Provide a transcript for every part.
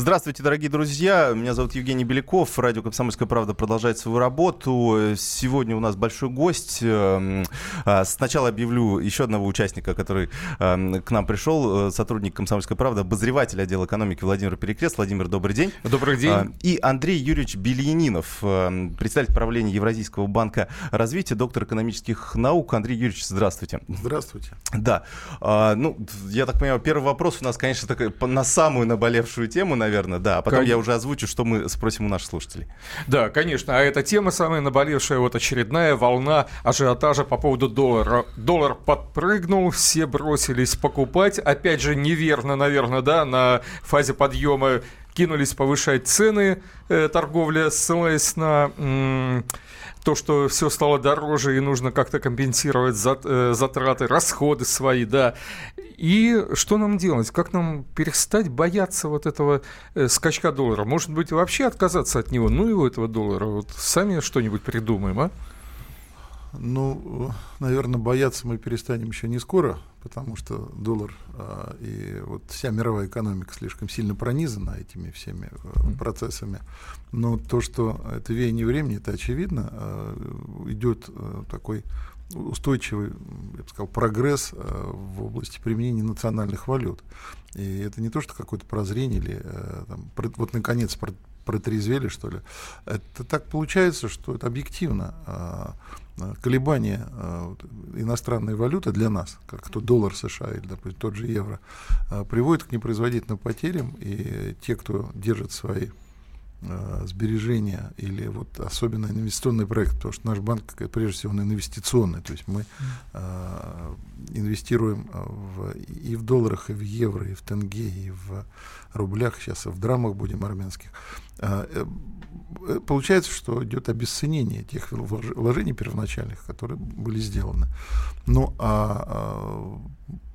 Здравствуйте, дорогие друзья. Меня зовут Евгений Беляков. Радио «Комсомольская правда» продолжает свою работу. Сегодня у нас большой гость. Эм, а, сначала объявлю еще одного участника, который эм, к нам пришел. Э, сотрудник «Комсомольской правды», обозреватель отдела экономики Владимир Перекрест. Владимир, добрый день. Добрый день. А, и Андрей Юрьевич Бельянинов, эм, председатель правления Евразийского банка развития, доктор экономических наук. Андрей Юрьевич, здравствуйте. Здравствуйте. Да. А, ну, я так понимаю, первый вопрос у нас, конечно, такой, на самую наболевшую тему, наверное, наверное, да. А потом Кон... я уже озвучу, что мы спросим у наших слушателей. Да, конечно. А эта тема самая наболевшая, вот очередная волна ажиотажа по поводу доллара. Доллар подпрыгнул, все бросились покупать. Опять же, неверно, наверное, да, на фазе подъема кинулись повышать цены, э, торговля, ссылаясь на... М- то, что все стало дороже и нужно как-то компенсировать э, затраты, расходы свои, да. И что нам делать? Как нам перестать бояться вот этого э, скачка доллара? Может быть, вообще отказаться от него? Ну у этого доллара. Вот сами что-нибудь придумаем, а? Ну, наверное, бояться мы перестанем еще не скоро, потому что доллар а, и вот вся мировая экономика слишком сильно пронизана этими всеми а, процессами. Но то, что это веяние времени, это очевидно, а, идет а, такой устойчивый, я бы сказал, прогресс а, в области применения национальных валют. И это не то, что какое-то прозрение или а, там, вот наконец протрезвели, что ли. Это так получается, что это объективно. А, колебания а, иностранной валюты для нас, как то доллар США или, допустим, тот же евро, приводит к непроизводительным потерям, и те, кто держит свои сбережения или вот особенно инвестиционный проект, потому что наш банк прежде всего он инвестиционный, то есть мы э, инвестируем в, и в долларах, и в евро, и в тенге, и в рублях, сейчас в драмах будем армянских. Э, э, получается, что идет обесценение тех вложений первоначальных, которые были сделаны. Ну, а, а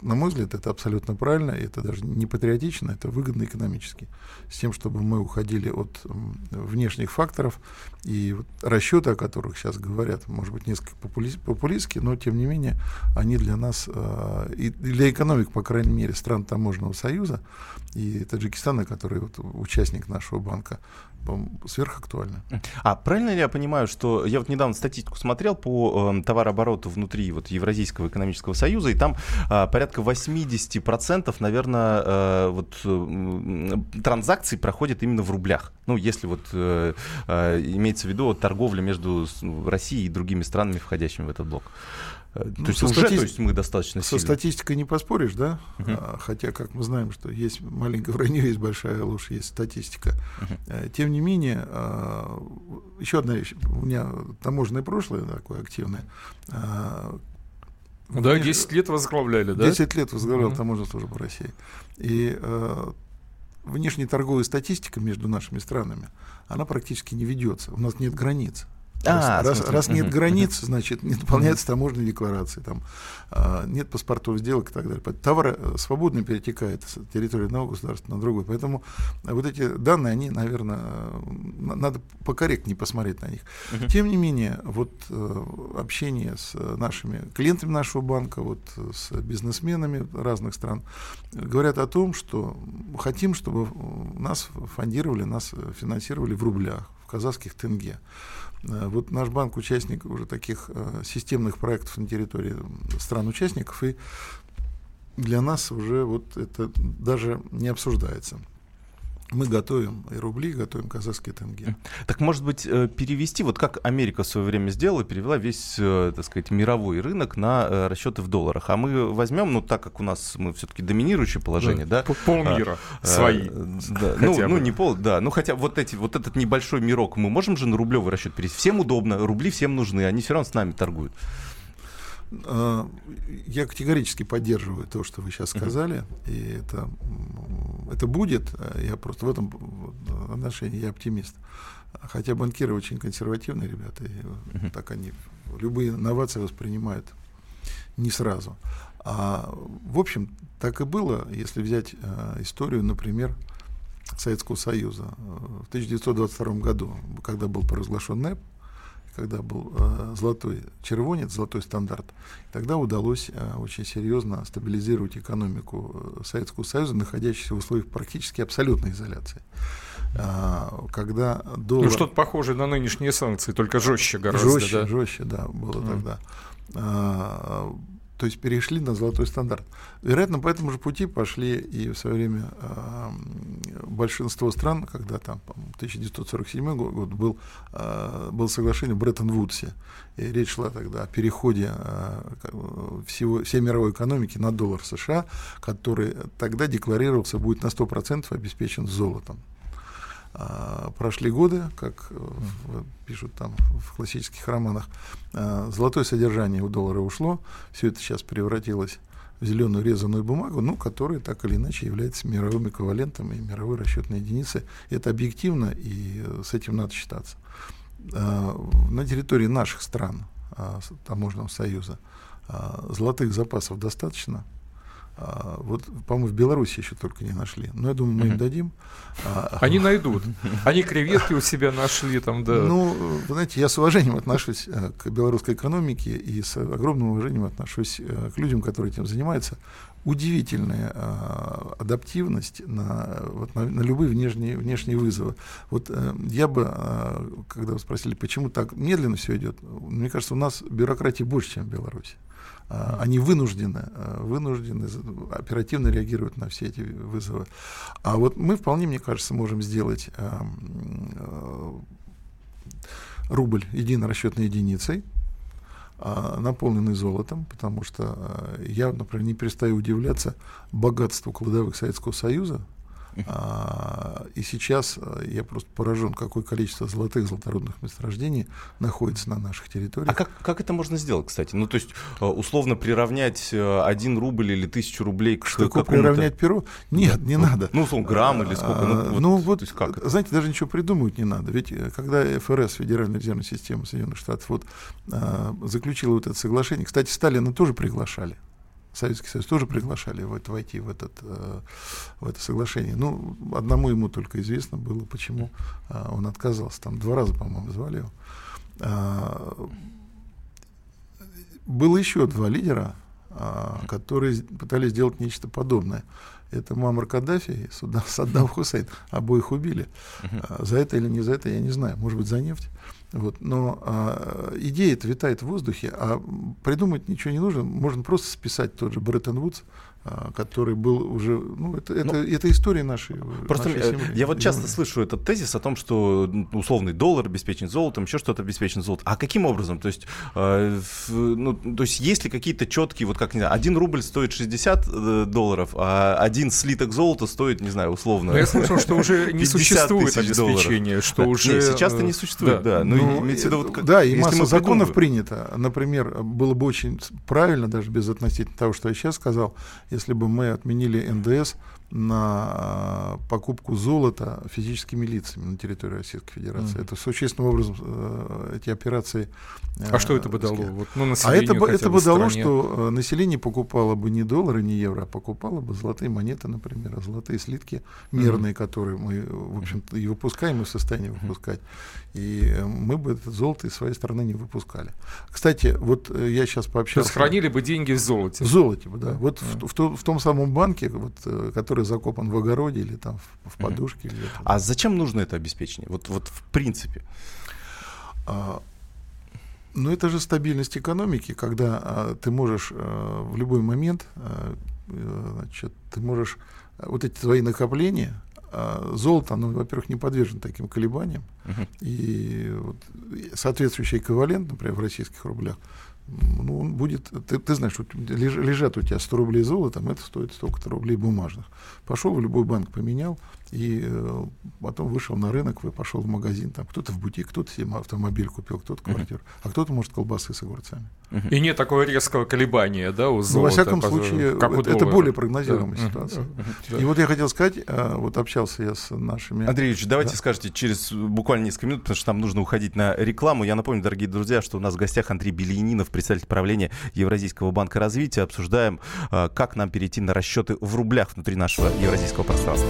на мой взгляд, это абсолютно правильно, и это даже не патриотично, это выгодно экономически, с тем, чтобы мы уходили от внешних факторов, и вот расчеты, о которых сейчас говорят, может быть, несколько популистские, но, тем не менее, они для нас, э, и для экономик, по крайней мере, стран Таможенного союза, и Таджикистана, который вот участник нашего банка, сверхактуально. А правильно ли я понимаю, что я вот недавно статистику смотрел по э, товарообороту внутри вот Евразийского экономического союза, и там э, порядка 80%, наверное, э, вот э, транзакций проходит именно в рублях. Ну, если вот э, э, имеется в виду вот, торговля между Россией и другими странами, входящими в этот блок. Э, то ну, есть уже стати... то есть мы достаточно Со статистикой не поспоришь, да? Uh-huh. Хотя, как мы знаем, что есть маленькое вранье, есть большая ложь, есть статистика. Uh-huh. Тем не менее, а, еще одна вещь. У меня таможенное прошлое такое активное. А, ну да, 10 лет возглавляли, да? 10 лет возглавлял uh-huh. таможенную службу России. И внешняя торговая статистика между нашими странами, она практически не ведется. У нас нет границ. А, раз, раз, раз нет границ, значит, не дополняются таможенные декларации, там, а, нет паспортов сделок и так далее. Товары э, свободно перетекают с территории одного государства на другой. Поэтому вот эти данные, они, наверное, надо покорректнее посмотреть на них. Тем не менее, вот э, общение с нашими клиентами нашего банка, вот с бизнесменами разных стран, говорят о том, что хотим, чтобы нас фондировали, нас финансировали в рублях, в казахских тенге. Э, вот наш банк участник уже таких э, системных проектов на территории стран-участников, и для нас уже вот это даже не обсуждается мы готовим и рубли, готовим казахские тенге. Так, может быть, э, перевести, вот как Америка в свое время сделала, перевела весь, э, так сказать, мировой рынок на э, расчеты в долларах. А мы возьмем, ну, так как у нас мы все-таки доминирующее положение, да? да полмира а, свои. Да, ну, ну, не пол, да. Ну, хотя вот, эти, вот этот небольшой мирок мы можем же на рублевый расчет перевести. Всем удобно, рубли всем нужны, они все равно с нами торгуют. Я категорически поддерживаю то, что вы сейчас сказали, uh-huh. и это, это будет. Я просто в этом отношении я оптимист. Хотя банкиры очень консервативные ребята, и uh-huh. так они любые инновации воспринимают не сразу. А, в общем, так и было, если взять а, историю, например, Советского Союза. В 1922 году, когда был провозглашен НЭП, когда был э, золотой червонец, золотой стандарт, тогда удалось э, очень серьезно стабилизировать экономику Советского Союза, находящуюся в условиях практически абсолютной изоляции. А, когда доллар... Ну, что-то похожее на нынешние санкции, только жестче гораздо. Жестче, да? жестче, да, было mm. тогда. А, то есть перешли на золотой стандарт. Вероятно, по этому же пути пошли и в свое время э, большинство стран, когда там 1947 год был, э, было соглашение в Бреттон-Вудсе, и речь шла тогда о переходе э, всего, всей мировой экономики на доллар США, который тогда декларировался будет на 100% обеспечен золотом. А, прошли годы, как э, пишут там в классических романах, а, золотое содержание у доллара ушло, все это сейчас превратилось в зеленую резаную бумагу, ну, которая так или иначе является мировым эквивалентом и мировой расчетной единицей. Это объективно, и с этим надо считаться. А, на территории наших стран, таможенного союза, золотых запасов достаточно – а, вот, по-моему, в Беларуси еще только не нашли. Но я думаю, мы им дадим. А, Они найдут. Они креветки у себя нашли там, да. Ну, вы знаете, я с уважением отношусь э, к белорусской экономике и с огромным уважением отношусь э, к людям, которые этим занимаются. Удивительная э, адаптивность на, вот, на, на любые внешние, внешние вызовы. Вот я бы, когда вы спросили, почему так медленно все идет, мне кажется, у нас бюрократии больше, чем в Беларуси. А, они вынуждены, а, вынуждены оперативно реагировать на все эти вызовы. А вот мы вполне, мне кажется, можем сделать а, рубль единой расчетной единицей, наполненный золотом, потому что я, например, не перестаю удивляться богатству кладовых Советского Союза, а, и сейчас э, я просто поражен, какое количество золотых золотородных месторождений находится на наших территориях. А как, как это можно сделать, кстати? Ну, то есть, э, условно приравнять э, один рубль или тысячу рублей к Что такое приравнять перу? Нет, не ну, надо. Ну, условно, грамм или сколько? Ну, вот, ну, вот есть, как это? знаете, даже ничего придумывать не надо. Ведь когда ФРС, Федеральная резервная система Соединенных Штатов, вот, заключила вот это соглашение, кстати, Сталина тоже приглашали. Советский Союз тоже приглашали в это, войти в, этот, э, в это соглашение. Ну, одному ему только известно было, почему э, он отказался. Там два раза, по-моему, звали его. А, было еще два лидера, которые пытались сделать нечто подобное. Это Мамар Каддафи и Саддам Хусейн. Обоих убили. За это или не за это, я не знаю. Может быть, за нефть. Вот, но а, идея это витает в воздухе, а придумать ничего не нужно. Можно просто списать тот же Бреттон Вудс, который был уже, ну, это, это, ну, это история нашей, просто нашей земли. Я вот часто слышу этот тезис о том, что условный доллар обеспечен золотом, еще что-то обеспечен золотом. А каким образом? То есть, э, ну, то есть есть ли какие-то четкие, вот как, не знаю, один рубль стоит 60 э, долларов, а один слиток золота стоит, не знаю, условно... Но я слышал, что уже не существует обеспечения, что да. уже... сейчас-то не существует, да. да. Ну, ну, виду, вот, как, да, и масса законов принято. Например, было бы очень правильно, даже без относительно того, что я сейчас сказал, если бы мы отменили НДС на а, покупку золота физическими лицами на территории Российской Федерации. Mm-hmm. Это существенным образом э, эти операции. Э, а что это бы дало? Вот, ну, а это бы, это бы дало, что э, население покупало бы не доллары, не евро, а покупало бы золотые монеты, например, а золотые слитки мерные, mm-hmm. которые мы, в общем-то, и выпускаем, и в состоянии mm-hmm. выпускать. И мы бы это золото из своей страны не выпускали. Кстати, вот я сейчас пообщался... То есть хранили бы деньги в золоте? В золоте, да. Mm-hmm. Вот mm-hmm. В, в, в том самом банке, вот, который который закопан в огороде или там в, в подушке. Mm-hmm. А зачем нужно это обеспечение? Вот, вот в принципе. А, ну, это же стабильность экономики, когда а, ты можешь а, в любой момент, а, э, значит, ты можешь а, вот эти твои накопления, а, золото, оно, во-первых, не подвержено таким колебаниям, uh-huh. и вот, соответствующий эквивалент, например, в российских рублях, ну, он будет, ты, ты знаешь, лежат у тебя 100 рублей золотом, это стоит столько-то рублей бумажных. Пошел в любой банк, поменял, и э, потом вышел на рынок, вы пошел в магазин, там кто-то в бутик, кто-то себе автомобиль купил, кто-то квартиру, uh-huh. а кто-то, может, колбасы с огурцами. Uh-huh. И нет такого резкого колебания, да, у золота? Ну, во всяком случае, как это, это более прогнозируемая да. ситуация. Uh-huh. Uh-huh. И вот я хотел сказать, э, вот общался я с нашими... Андрей Ильич, давайте да? скажете через буквально несколько минут, потому что нам нужно уходить на рекламу. Я напомню, дорогие друзья, что у нас в гостях Андрей Белянинов, председатель правления Евразийского банка развития. Обсуждаем, э, как нам перейти на расчеты в рублях внутри нашего евразийского пространства.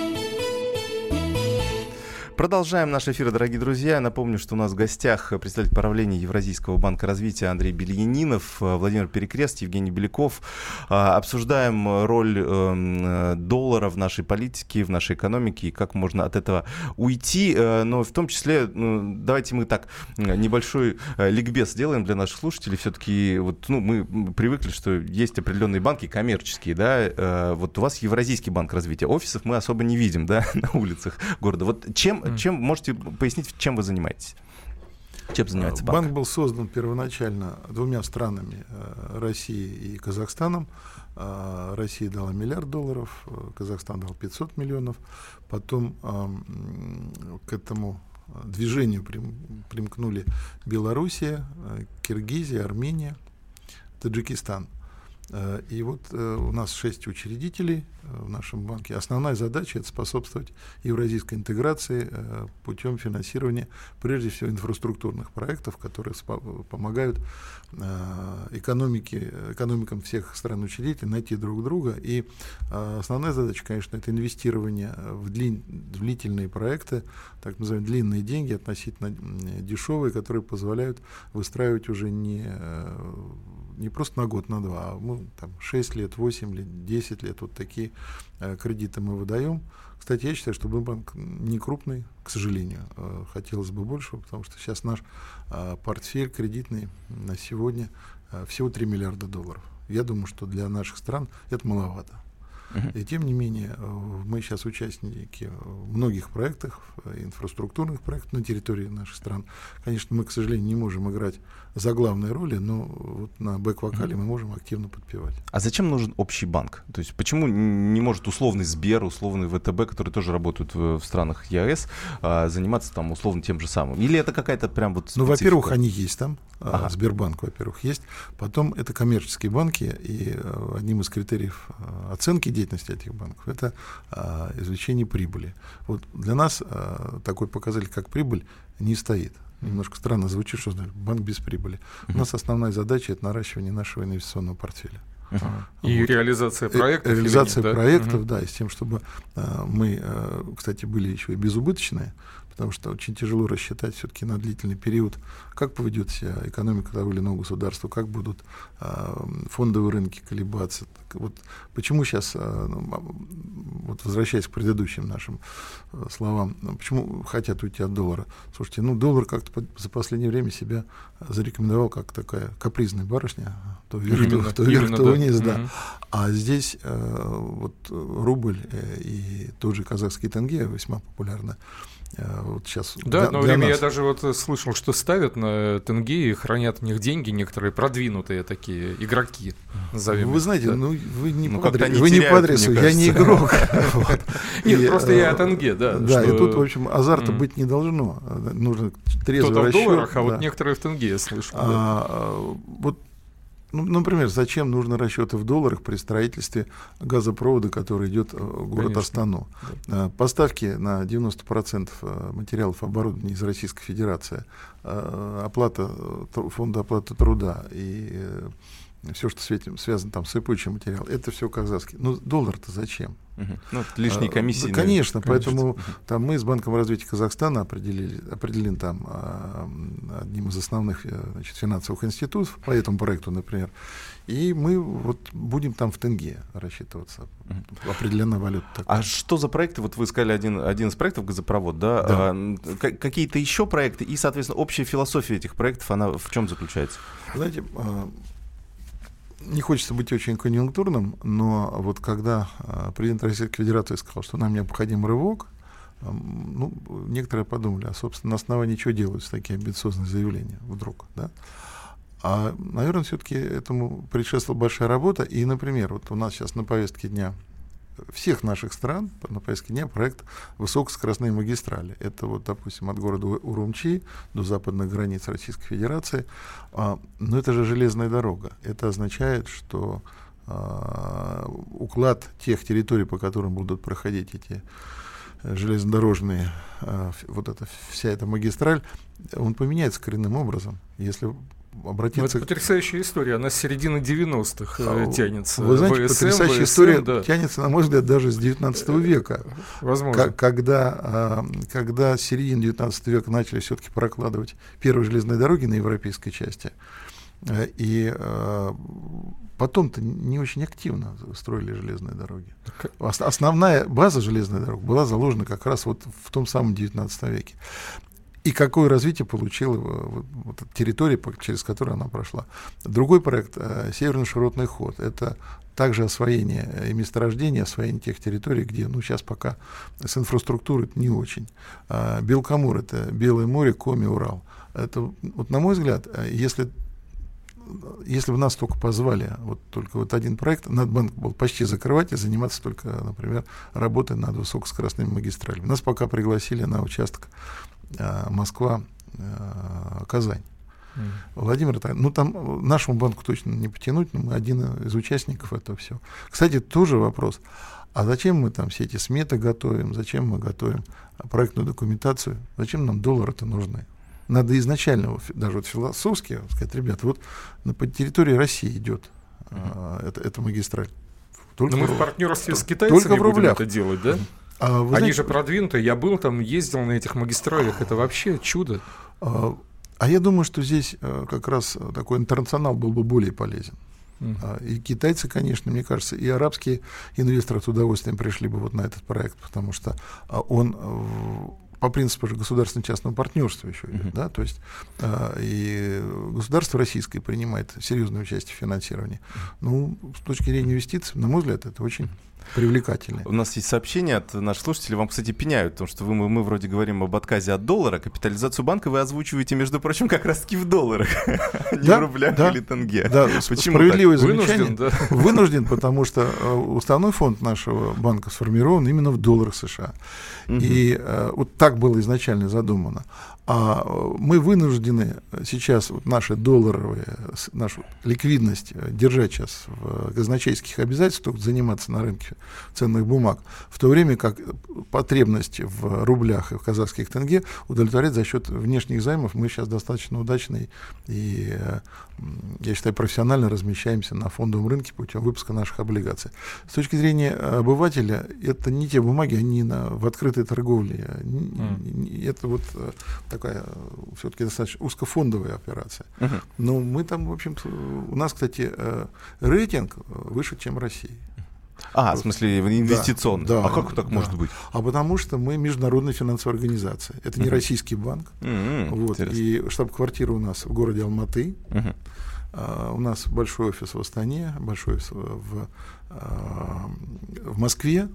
Продолжаем наш эфир, дорогие друзья. Напомню, что у нас в гостях представитель правления Евразийского банка развития Андрей Бельянинов, Владимир Перекрест, Евгений Беляков. А, обсуждаем роль эм, доллара в нашей политике, в нашей экономике и как можно от этого уйти. Э, но в том числе, ну, давайте мы так небольшой э, ликбез сделаем для наших слушателей. Все-таки вот, ну, мы привыкли, что есть определенные банки коммерческие, да. Э, вот у вас Евразийский банк развития. Офисов мы особо не видим, да, на улицах города. Вот чем чем можете пояснить, чем вы занимаетесь? Чем занимается банк? Банк был создан первоначально двумя странами, э, Россией и Казахстаном. Э, Россия дала миллиард долларов, э, Казахстан дал 500 миллионов. Потом к этому движению примкнули Белоруссия, Киргизия, Армения, Таджикистан – Э, и вот э, у нас шесть учредителей э, в нашем банке. Основная задача это способствовать евразийской интеграции путем финансирования, прежде всего, инфраструктурных проектов, которые помогают экономике, экономикам всех стран учредителей найти друг друга. И основная задача, конечно, это инвестирование в длин, длительные проекты, так называемые длинные деньги, относительно дешевые, которые позволяют выстраивать уже не не просто на год, на два, а мы там 6 лет, 8 лет, 10 лет, вот такие э, кредиты мы выдаем. Кстати, я считаю, что мы банк не крупный, к сожалению. Э, хотелось бы большего, потому что сейчас наш э, портфель кредитный на сегодня э, всего 3 миллиарда долларов. Я думаю, что для наших стран это маловато. И тем не менее, э, мы сейчас участники многих проектов, э, инфраструктурных проектов на территории наших стран. Конечно, мы, к сожалению, не можем играть за главные роли, но вот на бэк-вокале мы можем активно подпевать. А зачем нужен общий банк? То есть почему не может условный Сбер, условный ВТБ, которые тоже работают в, в странах ЕАЭС, а, заниматься там условно тем же самым? Или это какая-то прям вот специфика? Ну, во-первых, они есть там. А, ага. Сбербанк, во-первых, есть. Потом это коммерческие банки, и э, одним из критериев оценки деятельности этих банков это извлечение прибыли. Вот для нас такой показатель, как прибыль, не стоит немножко странно звучит, что банк без прибыли. У нас основная задача это наращивание нашего инвестиционного портфеля. Uh-huh. И вот. реализация э, проектов. Реализация нет, проектов, да? да, и с тем, чтобы э, мы, э, кстати, были еще и безубыточные, потому что очень тяжело рассчитать все-таки на длительный период, как поведет себя экономика того или иного государства, как будут э, фондовые рынки колебаться. Так вот почему сейчас, э, ну, вот возвращаясь к предыдущим нашим э, словам, ну, почему хотят уйти от доллара? Слушайте, ну доллар как-то за последнее время себя зарекомендовал как такая капризная барышня, то вверх, именно, то, то, вверх, именно, то да. вниз, да. Угу. А здесь э, вот рубль э, и тот же казахский тенге весьма популярны. Э, вот сейчас да, одно время нас. я даже вот слышал, что ставят на тенге и хранят в них деньги некоторые продвинутые такие игроки. Назовем Вы знаете, да. ну вы не, ну, по, адресу, вы теряют, не по адресу, я не игрок. Нет, просто я о тенге, да. Да, и тут, в общем, азарта быть не должно. Нужно трезвый расчет. в долларах, а вот некоторые в тенге я слышал. А, вот ну, например, зачем нужны расчеты в долларах при строительстве газопровода, который идет в город Конечно. Астану? Да. Э, поставки на 90% э, материалов оборудования из Российской Федерации, э, оплата фонда оплаты труда и все, что с этим связано там с сыпучим материалом, это все казахский. Ну, доллар-то зачем? Угу. Ну, лишние а, комиссии. Да, конечно, конечно, поэтому там мы с Банком развития Казахстана определили, определен там а, одним из основных э, значит, финансовых институтов по этому проекту, например. И мы вот будем там в тенге рассчитываться. Угу. Определенная валюта. Такая. А что за проекты? Вот вы сказали один, один из проектов газопровод, да? да. А, какие-то еще проекты и, соответственно, общая философия этих проектов, она в чем заключается? Знаете, а, не хочется быть очень конъюнктурным, но вот когда а, президент Российской Федерации сказал, что нам необходим рывок, ну, некоторые подумали, а, собственно, на основании чего делаются такие амбициозные заявления вдруг, да? А, наверное, все-таки этому предшествовала большая работа. И, например, вот у нас сейчас на повестке дня всех наших стран на повестке дня проект высокоскоростной магистрали. Это вот, допустим, от города Урумчи до западных границ Российской Федерации. А, но это же железная дорога. Это означает, что а, уклад тех территорий, по которым будут проходить эти железнодорожные, а, вот эта вся эта магистраль, он поменяется коренным образом. Если обратиться... Ну, это потрясающая история, она с середины 90-х э, а, тянется. Вы знаете, ВСМ, потрясающая ВСМ, история да. тянется, на мой взгляд, даже с 19 века. Возможно. Когда, когда с середины 19 века начали все-таки прокладывать первые железные дороги на европейской части, э, и э, потом-то не очень активно строили железные дороги. Основная база железной дороги была заложена как раз вот в том самом 19 веке и какое развитие получила вот, вот, территория, через которую она прошла. Другой проект э, «Северный широтный ход» — это также освоение э, и месторождения, освоение тех территорий, где ну, сейчас пока с инфраструктурой не очень. А, Белкамур — это Белое море, Коми, Урал. Это, вот, на мой взгляд, э, если если бы нас только позвали, вот только вот один проект, Надбанк был почти закрывать и заниматься только, например, работой над высокоскоростными магистралями. Нас пока пригласили на участок Э, Москва, э, Казань. Mm. Владимир, ну там нашему банку точно не потянуть, но мы один из участников этого все. Кстати, тоже вопрос. А зачем мы там все эти сметы готовим? Зачем мы готовим проектную документацию? Зачем нам доллары-то нужны? Надо изначально, даже вот философски сказать, ребята, вот на по территории России идет mm-hmm. а, это, эта магистраль. Только Но мы в партнерстве с китайцами только в рублях. будем это делать, да? А, Они знаете, же продвинутые. Я был там, ездил на этих магистралях. Это вообще чудо. А, а я думаю, что здесь э, как раз такой интернационал был бы более полезен. Uh-huh. И китайцы, конечно, мне кажется, и арабские инвесторы с удовольствием пришли бы вот на этот проект, потому что а, он по принципу же государственно-частного партнерства еще идет, uh-huh. да, то есть э, и государство российское принимает серьезное участие в финансировании. Ну, с точки зрения инвестиций, на мой взгляд, это очень привлекательный. У нас есть сообщение от наших слушателей. Вам, кстати, пеняют, потому что вы, мы, мы вроде говорим об отказе от доллара. Капитализацию банка вы озвучиваете, между прочим, как раз-таки в долларах, не в рублях или тенге. Да, Почему справедливое замечание. Вынужден, потому что э, уставной фонд нашего банка сформирован именно в долларах США. И э, вот так было изначально задумано. А э, мы вынуждены сейчас вот наши долларовые, нашу ликвидность э, держать сейчас в казначейских обязательствах, заниматься на рынке ценных бумаг, в то время как потребность в рублях и в казахских тенге удовлетворять за счет внешних займов мы сейчас достаточно удачный и, э, я считаю, профессионально размещаемся на фондовом рынке путем выпуска наших облигаций. С точки зрения обывателя, это не те бумаги, они на, в открытой торговле. Mm. Это вот такая все-таки достаточно узкофондовая операция. Uh-huh. Но мы там, в общем-то, у нас, кстати, э, рейтинг выше, чем Россия. А, в смысле инвестиционный. Да, а как так да. может быть? А потому что мы международная финансовая организация. Это не uh-huh. российский банк. Uh-huh. Вот, и штаб-квартира у нас в городе Алматы. Uh-huh. Uh, у нас большой офис в Астане, большой офис в, uh, в Москве,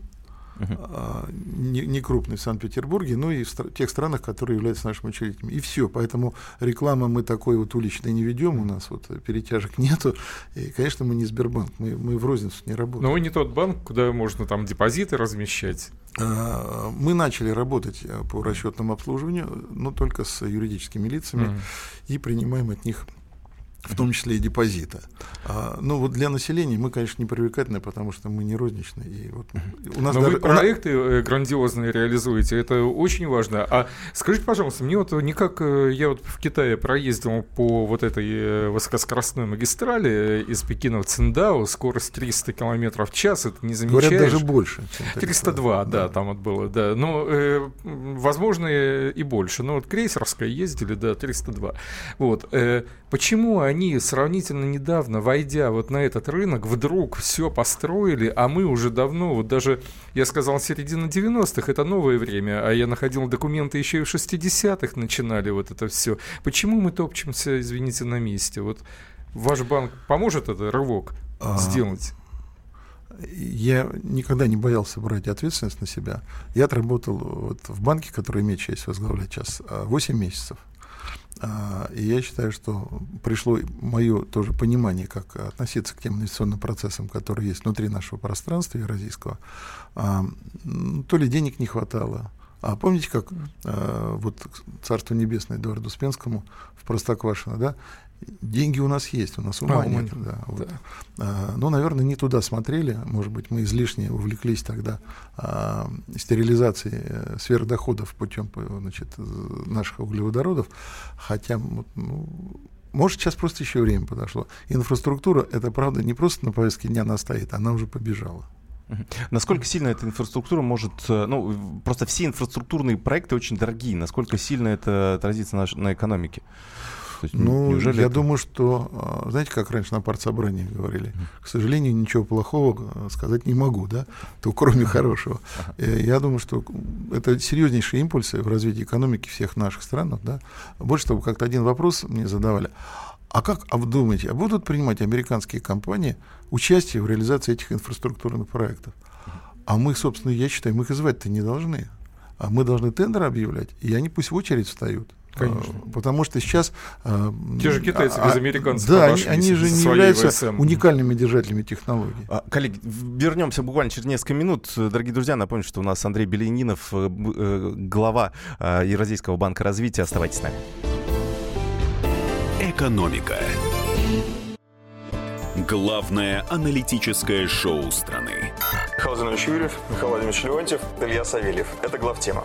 uh-huh. не, не крупный в Санкт-Петербурге, но и в стра- тех странах, которые являются нашими учредителями. И все. Поэтому рекламы мы такой вот уличной не ведем, у нас вот перетяжек нету. И, конечно, мы не Сбербанк, мы, мы в розницу не работаем. Но вы не тот банк, куда можно там депозиты размещать. А, мы начали работать э, по расчетному обслуживанию, но только с юридическими лицами, uh-huh. и принимаем от них в том числе и депозита. А, ну вот для населения мы, конечно, не привлекательны, потому что мы не розничные. И вот у нас Но даже... вы проекты э, грандиозные реализуете, это очень важно. А скажите, пожалуйста, мне вот никак, э, я вот в Китае проездил по вот этой э, высокоскоростной магистрали из Пекина в Циндао, скорость 300 км в час, это не замечаешь. Говорят, даже больше. 302, да, да, там вот было, да. Но, э, возможно, и больше. Но вот крейсерская ездили, да, 302. Вот. Э, почему они они сравнительно недавно, войдя вот на этот рынок, вдруг все построили, а мы уже давно, вот даже, я сказал, середина 90-х, это новое время, а я находил документы еще и в 60-х начинали вот это все. Почему мы топчемся, извините, на месте? Вот ваш банк поможет этот рывок а... сделать? я никогда не боялся брать ответственность на себя. Я отработал вот в банке, который имеет честь возглавлять сейчас, 8 месяцев. А, и я считаю, что пришло мое тоже понимание, как относиться к тем инвестиционным процессам, которые есть внутри нашего пространства евразийского. А, то ли денег не хватало, а помните, как э, вот Царство Небесное Эдуарду Успенскому в Простоквашино, да, деньги у нас есть, у нас ума а, нет. Да, вот. да. А, ну, наверное, не туда смотрели, может быть, мы излишне увлеклись тогда а, стерилизацией э, сверхдоходов путем значит, наших углеводородов, хотя ну, может, сейчас просто еще время подошло. Инфраструктура, это правда, не просто на повестке дня она стоит, она уже побежала. Насколько сильно эта инфраструктура может, э, ну, просто все инфраструктурные проекты очень дорогие, насколько сильно это отразится на, на экономике? Есть, ну, неужели я это... думаю, что, а, знаете, как раньше на партсобрании говорили, к сожалению, ничего плохого э, сказать не могу, да, то кроме хорошего. Э, я думаю, что это серьезнейшие импульсы в развитии экономики всех наших стран, да. Больше того, как-то один вопрос мне задавали. А как, а вы думаете, а будут принимать американские компании участие в реализации этих инфраструктурных проектов? А мы, собственно, я считаю, мы их звать-то не должны. А мы должны тендер объявлять, и они пусть в очередь встают. Конечно. А, потому что сейчас... А, Те же китайцы без а, американцев Да, они, они же не являются ВСМ. уникальными держателями технологий. Коллеги, вернемся буквально через несколько минут. Дорогие друзья, напомню, что у нас Андрей Беленинов, э, э, глава Евразийского банка развития. Оставайтесь с нами. Экономика. Главное аналитическое шоу страны. Михаил Юрьев, Михаил Владимирович Леонтьев, Илья Савельев. Это главтема.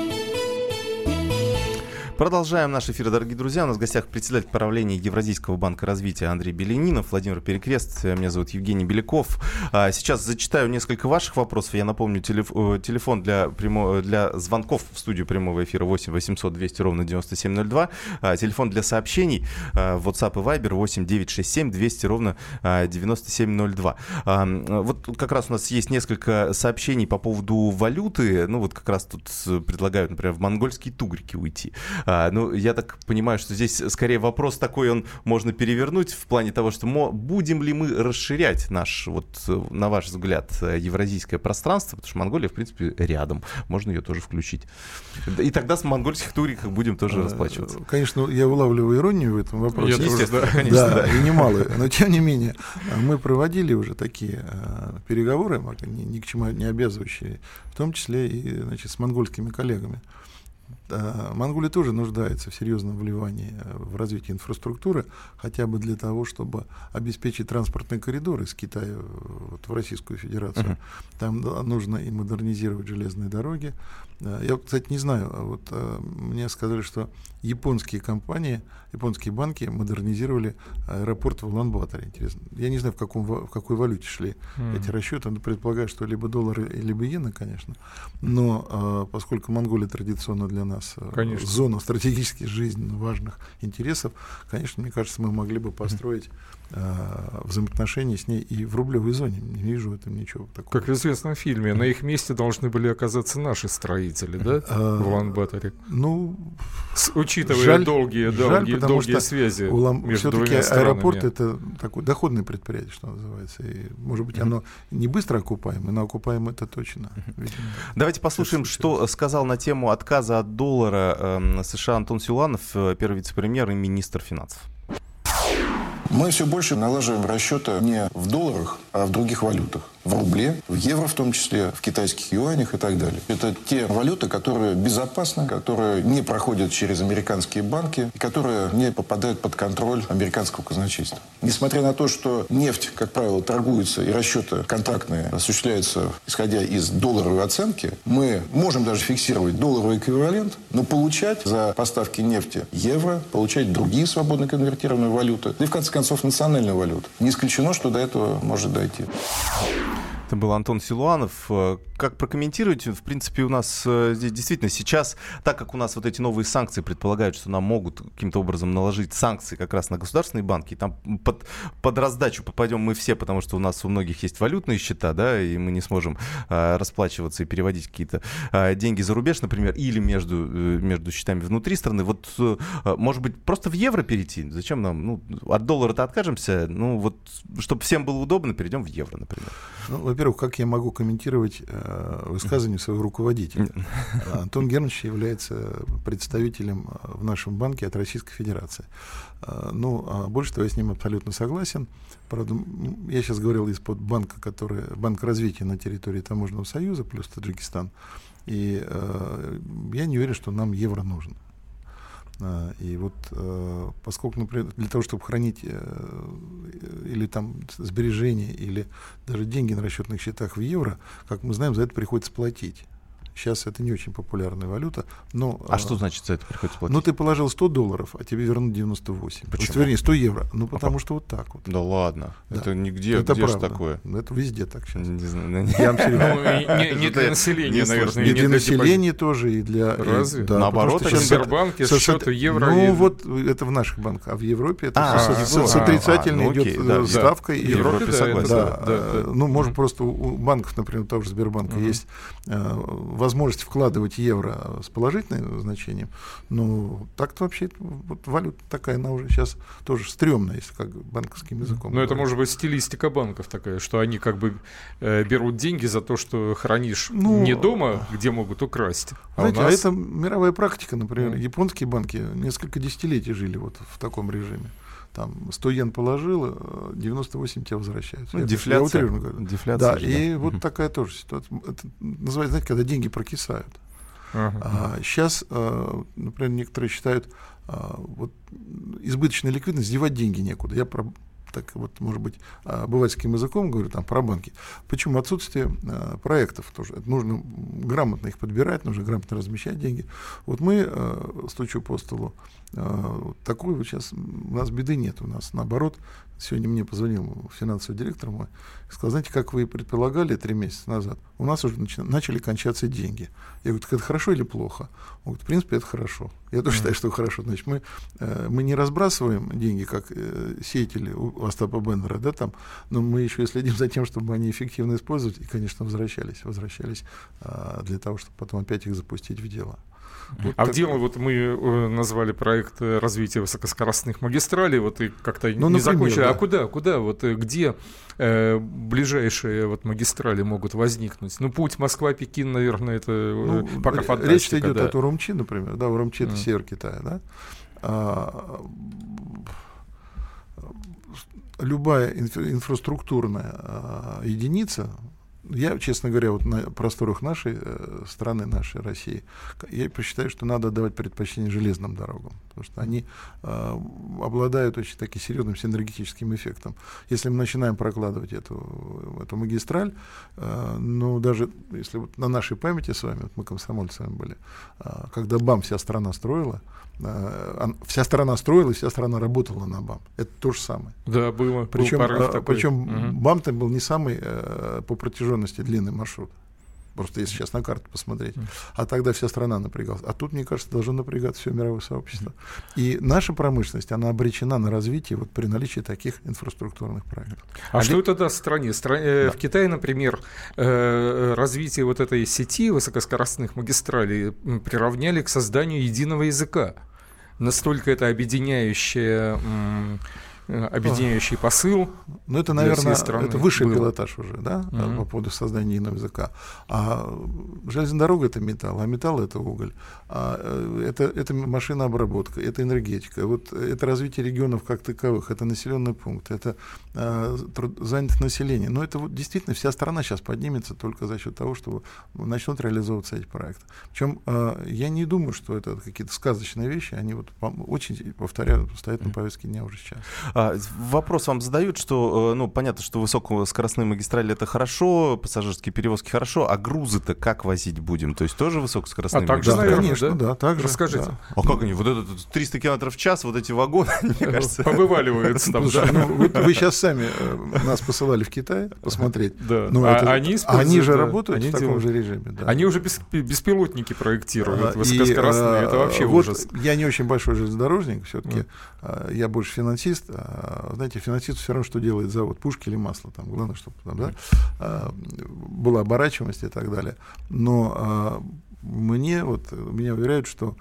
Продолжаем наш эфир, дорогие друзья. У нас в гостях председатель правления Евразийского банка развития Андрей Беленинов, Владимир Перекрест, меня зовут Евгений Беляков. А, сейчас зачитаю несколько ваших вопросов. Я напомню, телефон для, прямо, для звонков в студию прямого эфира 8 800 200 ровно 9702. А, телефон для сообщений а, WhatsApp и Viber 8 967 200 ровно 9702. Вот как раз у нас есть несколько сообщений по поводу валюты. Ну вот как раз тут предлагают, например, в монгольские тугрики уйти. А, ну, я так понимаю, что здесь скорее вопрос такой, он можно перевернуть в плане того, что мо, будем ли мы расширять наш, вот, на ваш взгляд, евразийское пространство, потому что Монголия, в принципе, рядом, можно ее тоже включить. И тогда с монгольских туриках будем тоже а, расплачиваться. Конечно, я улавливаю иронию в этом вопросе. Я тоже, да, конечно, да, да. и немалую. Но, тем не менее, мы проводили уже такие э, переговоры, ни, ни к чему не обязывающие, в том числе и значит, с монгольскими коллегами. Э, Монголия тоже нуждается в серьезном вливании э, в развитие инфраструктуры, хотя бы для того, чтобы обеспечить транспортные коридоры из Китая э, вот, в Российскую Федерацию. Uh-huh. Там да, нужно и модернизировать железные дороги. Я, кстати, не знаю, а вот мне сказали, что японские компании, японские банки модернизировали аэропорт в Улан-Баторе. Интересно. Я не знаю, в, каком, в какой валюте шли mm. эти расчеты. Но предполагаю, что либо доллары, либо иены, конечно. Но поскольку Монголия традиционно для нас конечно. зона стратегически жизненно важных интересов, конечно, мне кажется, мы могли бы построить э, взаимоотношения с ней и в рублевой зоне. Не вижу в этом ничего такого. Как в известном фильме, на их месте должны были оказаться наши строители, да, а, в Улан-Баторе? Ну, с, учитывая жаль, долгие, жаль, долгие, долгие связи Улан... между Все-таки аэропорт — это такое доходное предприятие, что называется. И, может быть, оно не быстро окупаемо, но окупаемо это точно. Видимо. Давайте послушаем, что сказал на тему отказа от доллара э, США Антон Силуанов, э, первый вице-премьер и министр финансов. Мы все больше налаживаем расчеты не в долларах, а в других валютах в рубле, в евро в том числе, в китайских юанях и так далее. Это те валюты, которые безопасны, которые не проходят через американские банки, которые не попадают под контроль американского казначейства. Несмотря на то, что нефть, как правило, торгуется и расчеты контрактные осуществляются исходя из долларовой оценки, мы можем даже фиксировать долларовый эквивалент, но получать за поставки нефти евро, получать другие свободно конвертированные валюты, и в конце концов национальную валюту. Не исключено, что до этого может дойти. Это был Антон Силуанов. Э, как прокомментировать? В принципе, у нас э, здесь действительно сейчас, так как у нас вот эти новые санкции предполагают, что нам могут каким-то образом наложить санкции как раз на государственные банки, там под, под раздачу попадем мы все, потому что у нас у многих есть валютные счета, да, и мы не сможем а, расплачиваться и переводить какие-то а, деньги за рубеж, например, или между, между счетами внутри страны. Вот, может быть, просто в евро перейти? Зачем нам? Ну, от доллара-то откажемся, ну, вот, чтобы всем было удобно, перейдем в евро, например. Ну, во-первых, как я могу комментировать э, высказывание своего руководителя? Антон Германович является представителем э, в нашем банке от Российской Федерации. Э, ну, а больше того, я с ним абсолютно согласен. Правда, я сейчас говорил из-под банка, который банк развития на территории Таможенного союза плюс Таджикистан. И э, я не уверен, что нам евро нужно. И вот э, поскольку, например, для того, чтобы хранить э, или там сбережения, или даже деньги на расчетных счетах в евро, как мы знаем, за это приходится платить. Сейчас это не очень популярная валюта. Но, а, а что значит за это приходится платить? Ну, ты положил 100 долларов, а тебе вернут 98. Почему? Есть, вернее, 100 евро. Ну, потому а что вот так вот. Да ладно. Да. Это нигде, это где правда. такое? Это везде так сейчас. Не знаю. Я ну, не для населения, наверное. И для населения тоже, и для... Разве? Наоборот, в Сбербанке счет евро. Ну, вот это в наших банках. А в Европе это с отрицательной идет э, ставкой. В Европе согласен. Ну, может, просто у банков, например, того же Сбербанка есть э, возможность вкладывать евро с положительным значением, ну, так-то вообще вот валюта такая, она уже сейчас тоже стрёмная, если как банковским языком. Но это может быть стилистика банков такая, что они как бы э, берут деньги за то, что хранишь ну, не дома, где могут украсть. А, знаете, а нас... а это мировая практика, например, mm. японские банки несколько десятилетий жили вот в таком режиме там 100 йен положил, 98 тебе возвращаются. Ну, дефляция. Я дефляция да, же, и да. вот такая тоже ситуация. Это называется, знаете, когда деньги прокисают. Uh-huh. А, сейчас, а, например, некоторые считают, а, вот избыточная ликвидность, девать деньги некуда. Я про так вот, может быть, обывательским языком говорю, там, про банки. Почему? Отсутствие э, проектов тоже. Это нужно грамотно их подбирать, нужно грамотно размещать деньги. Вот мы, э, стучу по столу, э, такой вот сейчас, у нас беды нет, у нас наоборот, сегодня мне позвонил финансовый директор мой, сказал, знаете, как вы и предполагали три месяца назад, у нас уже начали кончаться деньги. Я говорю, так это хорошо или плохо? Он говорит, в принципе, это хорошо. Я тоже mm-hmm. считаю, что хорошо. Значит, мы, э, мы не разбрасываем деньги, как э, сеятели Остапа Бендера, да, там, но мы еще и следим за тем, чтобы они эффективно использовались и, конечно, возвращались, возвращались э, для того, чтобы потом опять их запустить в дело. Вот а так... дело вот мы э, назвали проект э, развития высокоскоростных магистралей, вот и как-то ну, не например, закончили. А да. А куда, куда, вот э, где э, ближайшие вот магистрали могут возникнуть? Ну, путь Москва-Пекин, наверное, это ну, пока фантастика. Речь идет да. от Урумчи, например, да, Урумчи это mm. север Китая, да. А, любая инфраструктурная а, единица, я, честно говоря, вот на просторах нашей э, страны, нашей России, я посчитаю, что надо давать предпочтение железным дорогам, потому что они э, обладают очень таким серьезным синергетическим эффектом. Если мы начинаем прокладывать эту, эту магистраль, э, ну, даже если вот на нашей памяти с вами, вот мы комсомольцами были, э, когда БАМ вся страна строила, э, вся страна строилась, вся страна работала на БАМ. Это то же самое. Да, было. Причем, был э, причем угу. БАМ-то был не самый э, по протяженности длинный маршрут. Просто если сейчас на карту посмотреть. А тогда вся страна напрягалась. А тут, мне кажется, должно напрягаться все мировое сообщество. И наша промышленность, она обречена на развитие вот при наличии таких инфраструктурных проектов. А, а что это даст стране? Стра... Э, да. В Китае, например, э, развитие вот этой сети высокоскоростных магистралей приравняли к созданию единого языка настолько это объединяющее Э, объединяющий посыл. Ну, это, наверное, это высший было. пилотаж уже, да, mm-hmm. по поводу создания единого языка. А железная дорога — это металл, а металл — это уголь. А э, это, это машинообработка, это энергетика, вот это развитие регионов как таковых, это населенный пункт, это а, труд, занятость населения. Но это вот действительно вся страна сейчас поднимется только за счет того, что начнут реализовываться эти проекты. Причем а, я не думаю, что это какие-то сказочные вещи, они вот очень, повторяю, стоят на повестке дня уже сейчас. А, вопрос вам задают, что, э, ну, понятно, что высокоскоростные магистрали это хорошо, пассажирские перевозки хорошо, а грузы-то как возить будем? То есть тоже высокоскоростные а магистрали? Да, наверное, конечно, да, да так же. Расскажите. Да. А как они? Вот это 300 километров в час, вот эти вагоны, мне кажется... Повываливаются там, да. Ну, вы сейчас сами э, нас посылали в Китай посмотреть. Да. Ну, а они же работают в таком же режиме. Они уже беспилотники проектируют высокоскоростные. Это вообще ужас. Я не очень большой железнодорожник все-таки. Я больше финансист. Знаете, финансист все равно, что делает завод, пушки или масло. Там, главное, чтобы там, да, была оборачиваемость и так далее. Но мне, вот, меня уверяют, что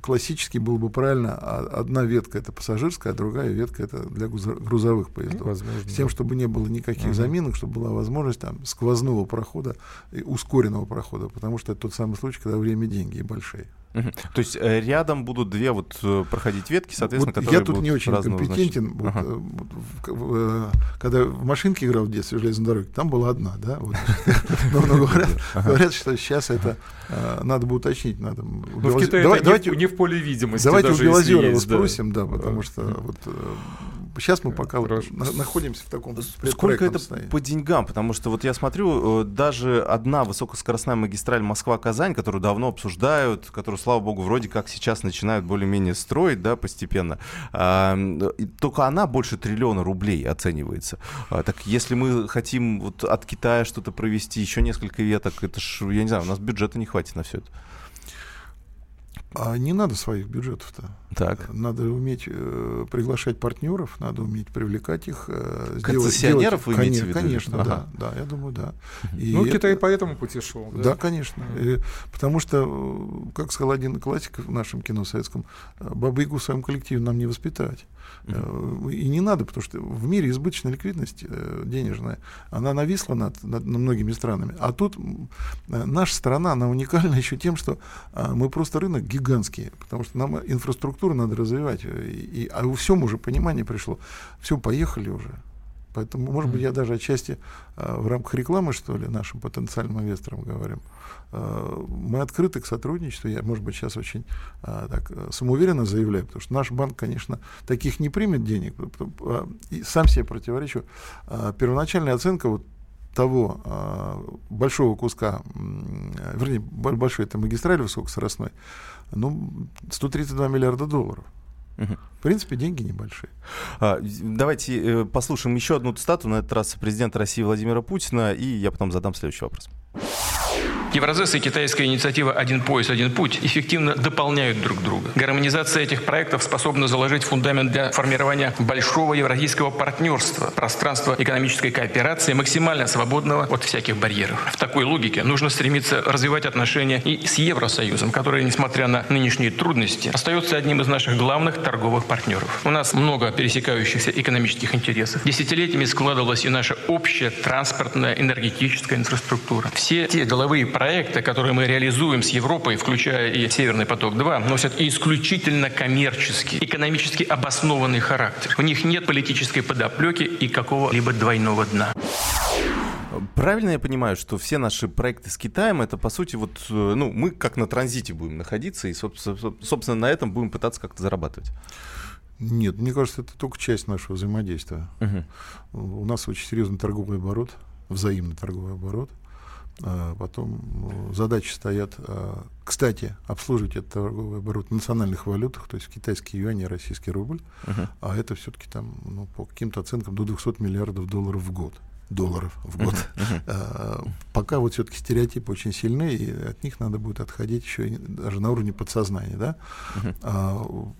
классически было бы правильно, а одна ветка это пассажирская, а другая ветка это для грузовых поездов. Возможно, С тем, чтобы не было никаких uh заминок, чтобы была возможность там сквозного прохода, и ускоренного прохода, потому что это тот самый случай, когда время деньги и большие. Угу. То есть э, рядом будут две вот э, проходить ветки, соответственно, вот которые Я тут не очень компетентен. Вот, ага. вот, в, в, когда в машинке играл в детстве в железной дороге, там была одна, да. Вот. Но, но говорят, говорят, что сейчас это надо бы уточнить. Надо. Ну, в Китае давай, давайте, не в поле видимости. Давайте у Белозерова спросим, да, потому что вот сейчас мы пока вот находимся в таком Сколько это по деньгам? Потому что вот я смотрю, даже одна высокоскоростная магистраль Москва-Казань, которую давно обсуждают, которую слава богу, вроде как сейчас начинают более-менее строить, да, постепенно. А, только она больше триллиона рублей оценивается. А, так если мы хотим вот от Китая что-то провести, еще несколько веток, это ж, я не знаю, у нас бюджета не хватит на все это. А не надо своих бюджетов-то. Так. Надо уметь э, приглашать партнеров, надо уметь привлекать их. Э, Концессионеров сделать, вы имеете конечно, в виду? Конечно, ага. да, да, я думаю, да. И ну, это, Китай по этому пути шел. Да, да конечно. И, потому что, э, как сказал один классик в нашем кино советском, э, бабы в своем коллективе нам не воспитать. Uh-huh. И не надо, потому что в мире избыточная ликвидность денежная, она нависла над, над, над многими странами. А тут наша страна, она уникальна еще тем, что мы просто рынок гигантский, потому что нам инфраструктуру надо развивать. И, а у всем уже понимание пришло. Все, поехали уже. Поэтому, может быть, я даже отчасти в рамках рекламы, что ли, нашим потенциальным инвесторам говорим, мы открыты к сотрудничеству. Я, может быть, сейчас очень так самоуверенно заявляю, потому что наш банк, конечно, таких не примет денег. И сам себе противоречу. Первоначальная оценка вот того большого куска, вернее, большой это магистраль высокоскоростной, ну, 132 миллиарда долларов. В принципе, деньги небольшие. А, давайте э, послушаем еще одну цитату, на этот раз президента России Владимира Путина, и я потом задам следующий вопрос. Евразес и китайская инициатива «Один пояс, один путь» эффективно дополняют друг друга. Гармонизация этих проектов способна заложить фундамент для формирования большого евразийского партнерства, пространства экономической кооперации, максимально свободного от всяких барьеров. В такой логике нужно стремиться развивать отношения и с Евросоюзом, который, несмотря на нынешние трудности, остается одним из наших главных торговых партнеров. У нас много пересекающихся экономических интересов. Десятилетиями складывалась и наша общая транспортная энергетическая инфраструктура. Все те деловые проекты, которые мы реализуем с Европой, включая и «Северный поток-2», носят исключительно коммерческий, экономически обоснованный характер. У них нет политической подоплеки и какого-либо двойного дна. Правильно я понимаю, что все наши проекты с Китаем, это, по сути, вот, э, ну, мы как на транзите будем находиться, и, собственно, на этом будем пытаться как-то зарабатывать? Нет, мне кажется, это только часть нашего взаимодействия. Угу. У нас очень серьезный торговый оборот, взаимный торговый оборот. А потом ну, задачи стоят, а, кстати, обслуживать этот торговый оборот в национальных валютах, то есть китайский юань и российский рубль, uh-huh. а это все-таки там, ну, по каким-то оценкам до 200 миллиардов долларов в год долларов в год. Uh-huh. Uh-huh. Пока вот все-таки стереотипы очень сильны, и от них надо будет отходить еще даже на уровне подсознания. Да? Uh-huh.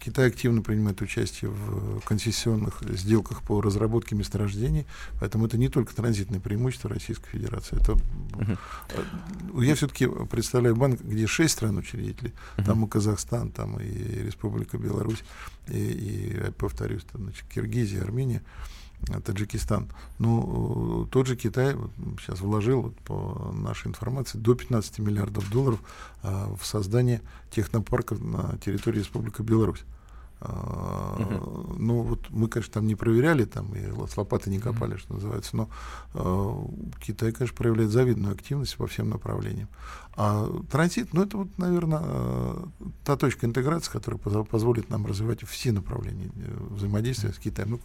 Китай активно принимает участие в концессионных сделках по разработке месторождений, поэтому это не только транзитное преимущество Российской Федерации. Это, uh-huh. Я все-таки представляю банк, где шесть стран-учредителей, uh-huh. там и Казахстан, там и Республика Беларусь, и, и повторюсь, там, значит, Киргизия, Армения. Таджикистан. Ну, тот же Китай сейчас вложил, вот, по нашей информации, до 15 миллиардов долларов а, в создание технопарков на территории Республики Беларусь. Угу. Ну, вот мы, конечно, там не проверяли, там и с лопаты не копали, угу. что называется, но э, Китай, конечно, проявляет завидную активность по всем направлениям. А транзит, ну, это вот, наверное, э, та точка интеграции, которая позволит нам развивать все направления э, взаимодействия с Китаем. Ну,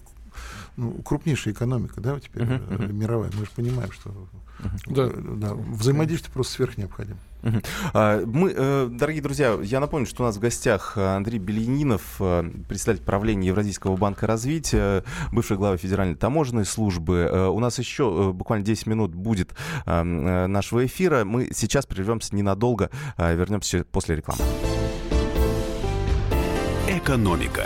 ну, крупнейшая экономика, да, теперь uh-huh, мировая. Мы же понимаем, что uh-huh. да. Да, взаимодействие просто сверх необходимо. Uh-huh. Мы, э, дорогие друзья, я напомню, что у нас в гостях Андрей Белянинов, председатель правления Евразийского банка развития, бывший глава Федеральной таможенной службы. У нас еще буквально 10 минут будет нашего эфира. Мы сейчас прервемся ненадолго, вернемся после рекламы. Экономика.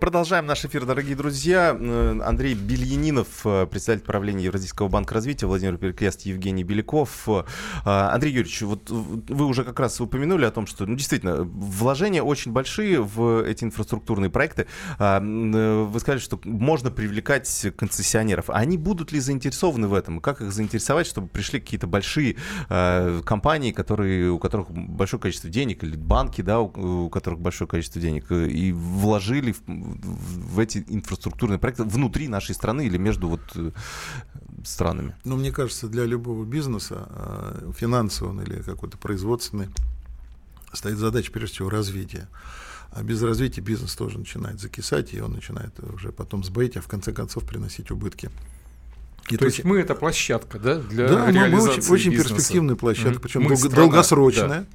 Продолжаем наш эфир, дорогие друзья. Э, Андрей Бельянинов, э, председатель правления Евразийского банка развития, Владимир Перекрест, Евгений Беляков. Э, Андрей Юрьевич, вот вы уже как раз упомянули о том, что ну, действительно вложения очень большие в эти инфраструктурные проекты. Вы сказали, что можно привлекать концессионеров. А они будут ли заинтересованы в этом? Как их заинтересовать, чтобы пришли какие-то большие компании, которые, у которых большое количество денег, или банки, да, у которых большое количество денег, и вложили в в эти инфраструктурные проекты внутри нашей страны или между вот э, странами? Ну, мне кажется, для любого бизнеса, э, финансового или какой-то производственный, стоит задача, прежде всего, развития. А без развития бизнес тоже начинает закисать, и он начинает уже потом сбоить, а в конце концов приносить убытки. И то, то есть мы это площадка, да, для да, реализации мы очень, очень перспективная площадка, mm-hmm. причем долго, долгосрочная. Да.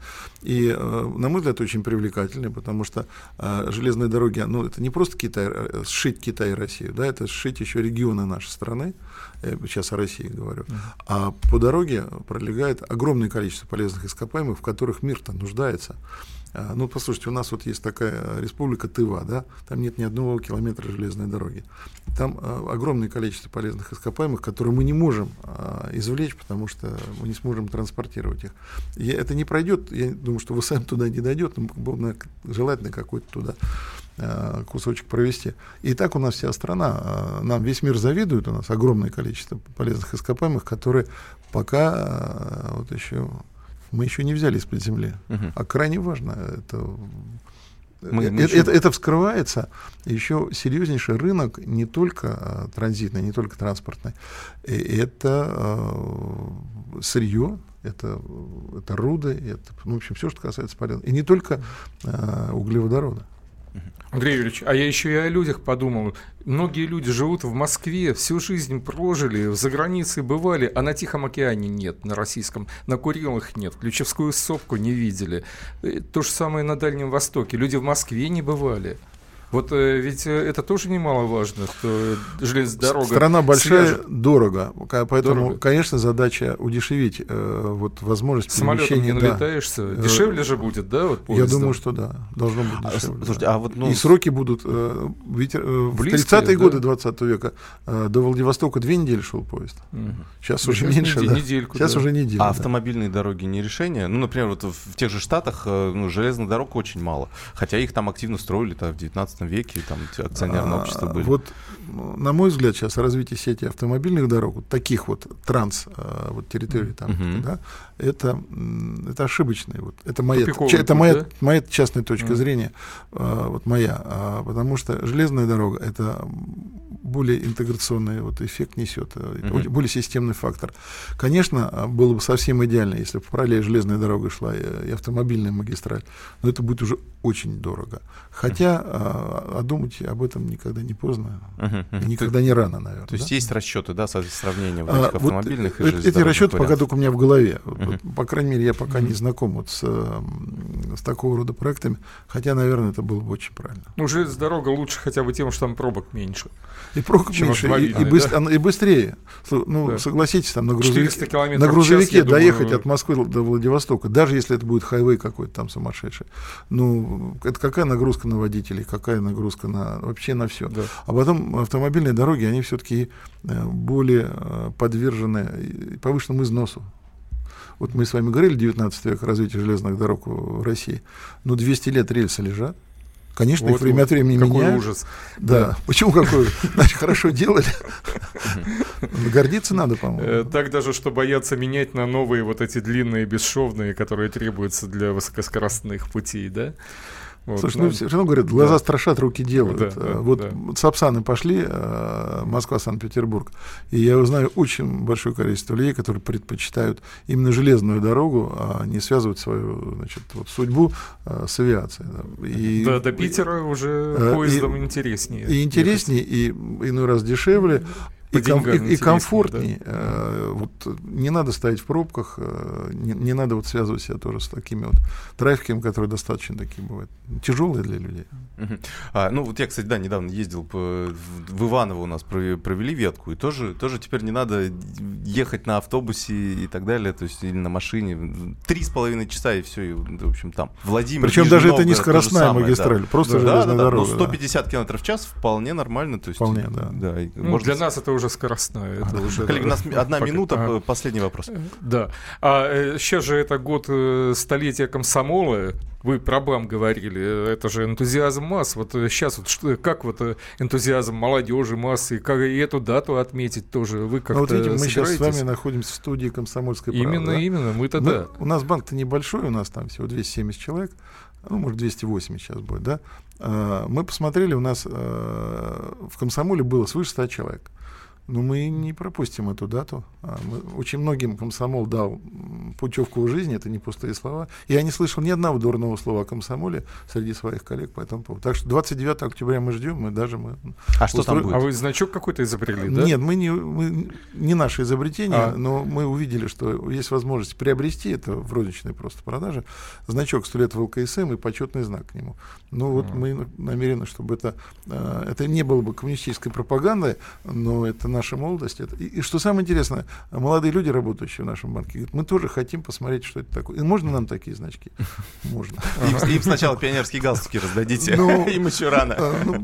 И, э, на мой взгляд, очень привлекательная, потому что э, железные дороги, ну, это не просто Китай, э, сшить Китай и Россию, да, это сшить еще регионы нашей страны, я сейчас о России говорю. Mm-hmm. А по дороге пролегает огромное количество полезных ископаемых, в которых мир-то нуждается. А, ну, послушайте, у нас вот есть такая республика Тыва, да, там нет ни одного километра железной дороги. Там а, огромное количество полезных ископаемых, которые мы не можем а, извлечь, потому что мы не сможем транспортировать их. И это не пройдет, я думаю, что вы сами туда не дойдет, но желательно какой-то туда кусочек провести. И так у нас вся страна, нам весь мир завидует, у нас огромное количество полезных ископаемых, которые пока вот еще мы еще не взяли из-под земли. Угу. А крайне важно это мы, мы это, это, это вскрывается еще серьезнейший рынок не только а, транзитный, не только транспортный. Это э, сырье, это, это руды, это, ну, в общем, все, что касается полезного. И не только э, углеводорода. Андрей Юрьевич, а я еще и о людях подумал. Многие люди живут в Москве, всю жизнь прожили, за границей бывали, а на Тихом океане нет, на российском, на Курилах нет, Ключевскую сопку не видели. Э, то же самое на Дальнем Востоке. Люди в Москве не бывали. Вот э, ведь э, это тоже немаловажно, что железная дорога... Страна большая, свяжет. дорого. Поэтому, дорого. конечно, задача удешевить э, вот, возможность Самолетом не налетаешься. Да. Дешевле же будет, да? Вот Я думаю, что да. Должно быть а, дешевле. А, слушайте, а вот, ну... И сроки будут... Ведь э, в 30-е годы 20 века до Владивостока две недели шел поезд. Угу. Сейчас уже меньше. Недель, да. Недельку, Сейчас да. уже неделя. А да. автомобильные дороги не решение? Ну, например, вот в тех же Штатах ну, железных дорог очень мало. Хотя их там активно строили так, в 19 веке, там акционерные а, общества были. Вот, на мой взгляд, сейчас развитие сети автомобильных дорог, вот таких вот транс а, вот территорий там, uh-huh. да, это, это ошибочное. Вот, это моя, ч, это моя, да? моя частная точка uh-huh. зрения, а, вот моя, потому что железная дорога это более интеграционный вот эффект несет, uh-huh. более системный фактор. Конечно, было бы совсем идеально, если бы параллель железная дорога шла и, и автомобильная магистраль, но это будет уже очень дорого. Хотя. А, думать об этом никогда не поздно, uh-huh, uh-huh. никогда не рано, наверное. То есть да? есть расчеты, да, сравнения вот а, автомобильных вот и Эти расчеты пока только у меня в голове. Uh-huh. Вот, по крайней мере, я пока не знаком вот с, с такого рода проектами, хотя, наверное, это было бы очень правильно. Ну, железная дорога лучше хотя бы тем, что там пробок меньше. И пробок меньше, и, и, быстр, да? и быстрее. Ну, да. согласитесь, там на, грузовик, на грузовике час, доехать думаю... от Москвы до Владивостока, даже если это будет хайвей какой-то там сумасшедший. Ну, это какая нагрузка на водителей, какая нагрузка на вообще на все. Да. А потом автомобильные дороги, они все-таки э, более э, подвержены повышенному износу. Вот мы с вами говорили, 19 век развития железных дорог в России. Ну, 200 лет рельсы лежат. Конечно, вот, их время от времени какой меняют. ужас. Да. да. Почему какой? Значит, хорошо делали. Гордиться надо, по-моему. Э, так даже, что боятся менять на новые вот эти длинные бесшовные, которые требуются для высокоскоростных путей, да? Вот, Слушай, ну, все равно говорят, глаза да. страшат, руки делают. Да, да, вот да. Сапсаны пошли, э, Москва-Санкт-Петербург, и я узнаю очень большое количество людей, которые предпочитают именно железную дорогу, а не связывать свою значит, вот, судьбу э, с авиацией. И, да, до Питера уже э, поездом и, интереснее. И интереснее, и иной раз дешевле и, ком, и, и комфортней. Да. Э, вот, не надо стоять в пробках, э, не, не надо вот связывать себя тоже с такими вот трафиками, которые достаточно такие бывают тяжелые для людей. Uh-huh. А, ну вот я, кстати, да, недавно ездил по, в Иваново у нас провели ветку, и тоже, тоже теперь не надо ехать на автобусе и так далее, то есть или на машине. Три с половиной часа и все, и, в общем, там. Владимир, Причем даже это не скоростная самое, магистраль, да. просто да, железная да, да, дорога. Ну, 150 да. км в час вполне нормально. То есть, вполне, да. да ну, может... Для нас это уже скоростная. Это уже, Коллеги, у нас одна минута, а, последний вопрос. Да. А сейчас э, же это год э, столетия комсомола, вы про БАМ говорили, это же энтузиазм масс. Вот сейчас вот что, как вот энтузиазм молодежи, массы, как и эту дату отметить тоже? Вы как-то ну, вот видите, мы сейчас с вами находимся в студии «Комсомольской правды». Именно, да? именно, мы-то мы, да. У нас банк-то небольшой, у нас там всего 270 человек, ну, может, 280 сейчас будет, да? Мы посмотрели, у нас в комсомоле было свыше 100 человек. Но мы не пропустим эту дату. А, мы, очень многим комсомол дал путевку в жизнь, это не пустые слова. Я не слышал ни одного дурного слова о комсомоле среди своих коллег по этому поводу. Так что 29 октября мы ждем, мы даже... Мы а что там будет? А вы значок какой-то изобрели, да? Нет, мы не, мы, не наше изобретение, а. но мы увидели, что есть возможность приобрести, это в розничной просто продаже, значок 100 лет в ЛКСМ и почетный знак к нему. Ну вот а. мы намерены, чтобы это... А, это не было бы коммунистической пропагандой, но это наша молодость. Это, и, и что самое интересное, молодые люди, работающие в нашем банке, говорят, мы тоже хотим посмотреть, что это такое. И можно нам такие значки? Можно. Им сначала пионерские галстуки раздадите, ну, им еще рано. А, ну,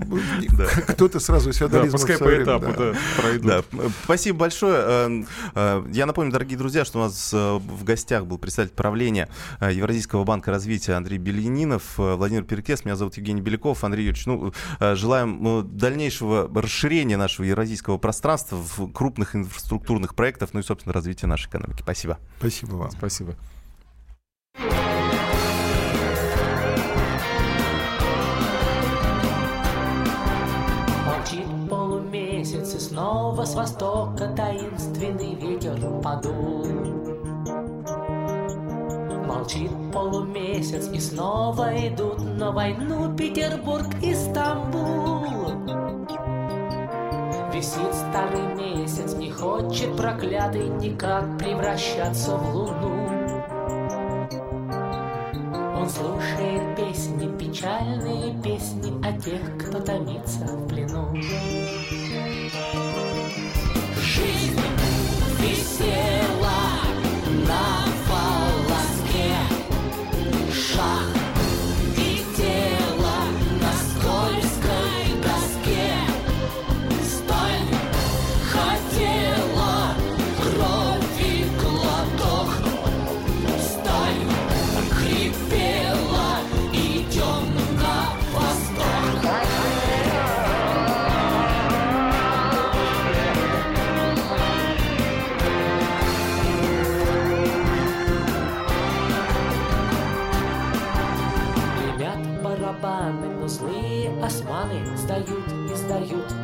кто-то сразу из феодализма Пускай по этапу пройдут. Спасибо большое. Э, э, я напомню, дорогие друзья, что у нас э, в гостях был представитель правления Евразийского банка развития Андрей Белянинов, Владимир Перекес, меня зовут Евгений Беляков. Андрей Юрьевич, ну, желаем дальнейшего расширения нашего евразийского пространства, пространства, в крупных инфраструктурных проектов, ну и, собственно, развития нашей экономики. Спасибо. Спасибо вам. Спасибо. Молчит полумесяц, и снова с востока таинственный ветер подул. Молчит полумесяц, и снова идут на войну Петербург и Стамбул. Висит старый месяц, не хочет проклятый никак превращаться в луну. Он слушает песни, печальные песни о тех, кто томится в плену.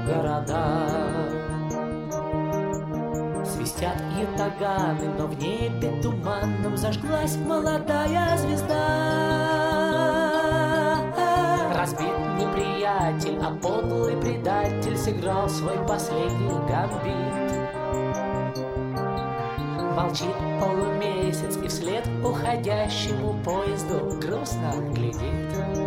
Города. Свистят ятаганы, но в небе туманном зажглась молодая звезда. Разбит неприятель, а подлый предатель сыграл свой последний гамбит. Молчит полумесяц и вслед уходящему поезду грустно глядит.